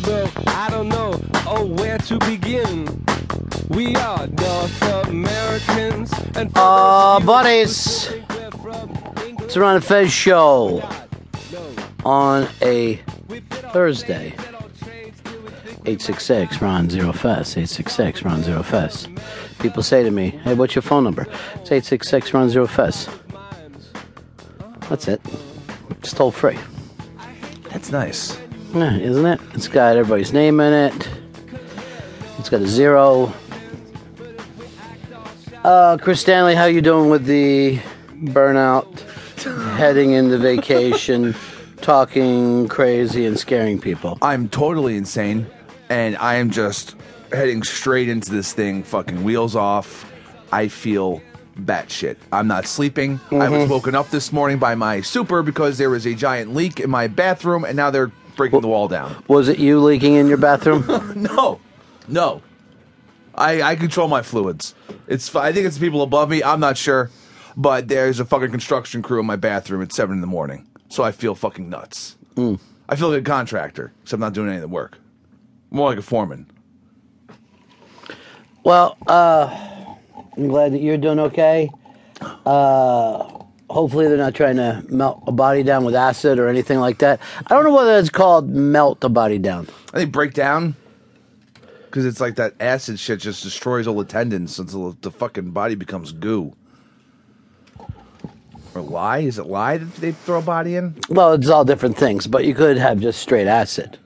no, no, I don't know, oh, where to begin. We are North Americans and Uh, buddies. It's Ron and Fez show on a Thursday. 866 Ron Zero Fez. 866 Ron Zero Fez. People say to me, hey, what's your phone number? It's 866 Ron Zero Fez. That's it. It's toll free. That's nice. Isn't it? It's got everybody's name in it. It's got a zero. Uh, Chris Stanley, how you doing with the burnout? Heading into vacation, talking crazy and scaring people. I'm totally insane, and I am just heading straight into this thing, fucking wheels off. I feel batshit. I'm not sleeping. I Mm-hmm. was woken up this morning by my super because there was a giant leak in my bathroom, and now they're breaking the wall down. Was it you leaking in your bathroom? No, no. I I control my fluids. It's I think it's the people above me. I'm not sure, but there's a fucking construction crew in my bathroom at seven in the morning, so I feel fucking nuts. I feel like a contractor, except I'm not doing any of the work. More like a foreman. well, uh, I'm glad that you're doing okay. Uh, hopefully they're not trying to melt a body down with acid or anything like that. I don't know whether it's called melt a body down. I think break down because it's like that acid shit just destroys all the tendons until the fucking body becomes goo. Or lie? Is it lie that they throw a body in? Well, it's all different things, but you could have just straight acid.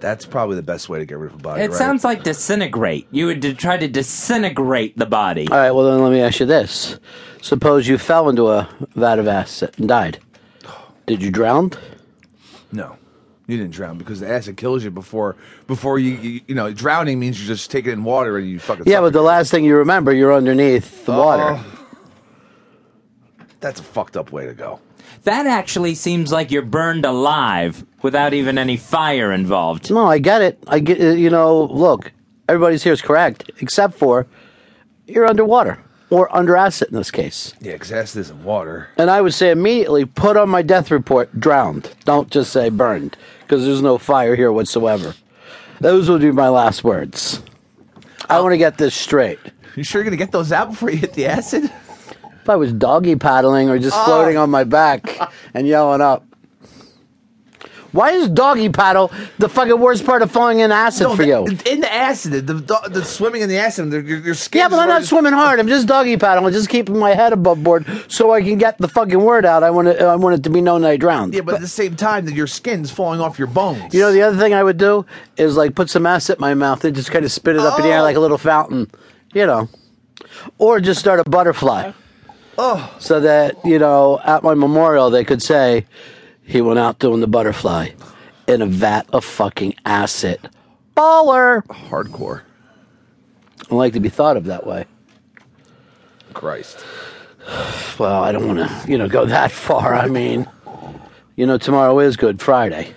That's probably the best way to get rid of a body. It right? sounds like disintegrate. You would to try to disintegrate the body. All right, well, then let me ask you this. Suppose you fell into a vat of acid and died. Did you drown? No, you didn't drown because the acid kills you before before you you, you know drowning means you just take it in water and you fucking Yeah, but the last thing you remember, you're underneath the water. Oh. That's a fucked up way to go. That actually seems like you're burned alive without even any fire involved. No, I get it. I get, uh, you know, look, everybody's here is correct, except for you're underwater or under acid in this case. Yeah, because acid isn't water. And I would say immediately put on my death report drowned. Don't just say burned, because there's no fire here whatsoever. Those would be my last words. I want to get this straight. You sure you're gonna get those out before you hit the acid? I was doggy paddling or just ah. floating on my back and yelling up. Why is doggy paddle the fucking worst part of falling in acid for you? the- in the acid, the, the, the swimming in the acid, the, your, your skin. Yeah, but is I'm not already- swimming hard. I'm just doggy paddling, just keeping my head above board so I can get the fucking word out. I want it. I want it to be known that I drowned. Yeah, but at the same time, that your skin's falling off your bones. You know, the other thing I would do is like put some acid in my mouth and just kind of spit it up in the air Oh. like a oh. little fountain, you know, or just start a butterfly. Oh, So that you know, at my memorial, they could say he went out doing the butterfly in a vat of fucking acid. Baller. hardcore. I like to be thought of that way. Christ. Well, I don't want to, you know, go that far. I mean, you know, tomorrow is Good Friday,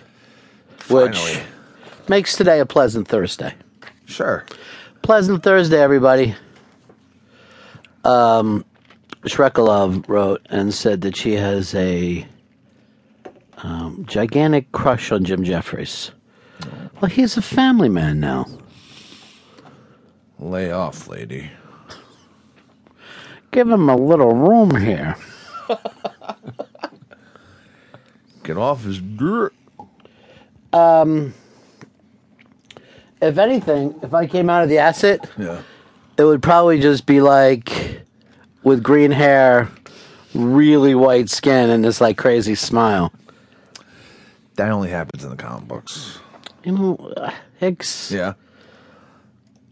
which Finally. makes today a pleasant Thursday. Sure. Pleasant Thursday, everybody. Um, Shrekalov wrote and said that she has a um, gigantic crush on Jim Jefferies. Well, he's a family man now. Lay off, lady. Give him a little room here. Get off his dirt. Um, If anything, if I came out of the acid, Yeah. it would probably just be like with green hair, really white skin, and this like crazy smile. That only happens in the comic books. You know, uh, Hicks. Yeah.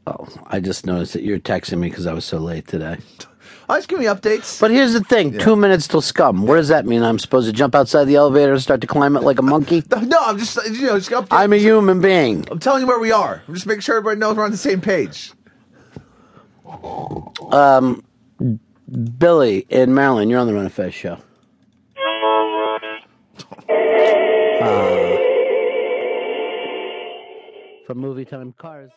Oh, I just noticed that you're texting me because I was so late today. Oh, just give me updates. But here's the thing: two minutes till scum. What does that mean? I'm supposed to jump outside the elevator and start to climb it like a monkey? no, I'm just you know just update. I'm a human being. I'm telling you where we are. I'm just making sure everybody knows we're on the same page. Billy in Maryland, you're on the Ron and Fez show. Uh, from Movie Time Cars.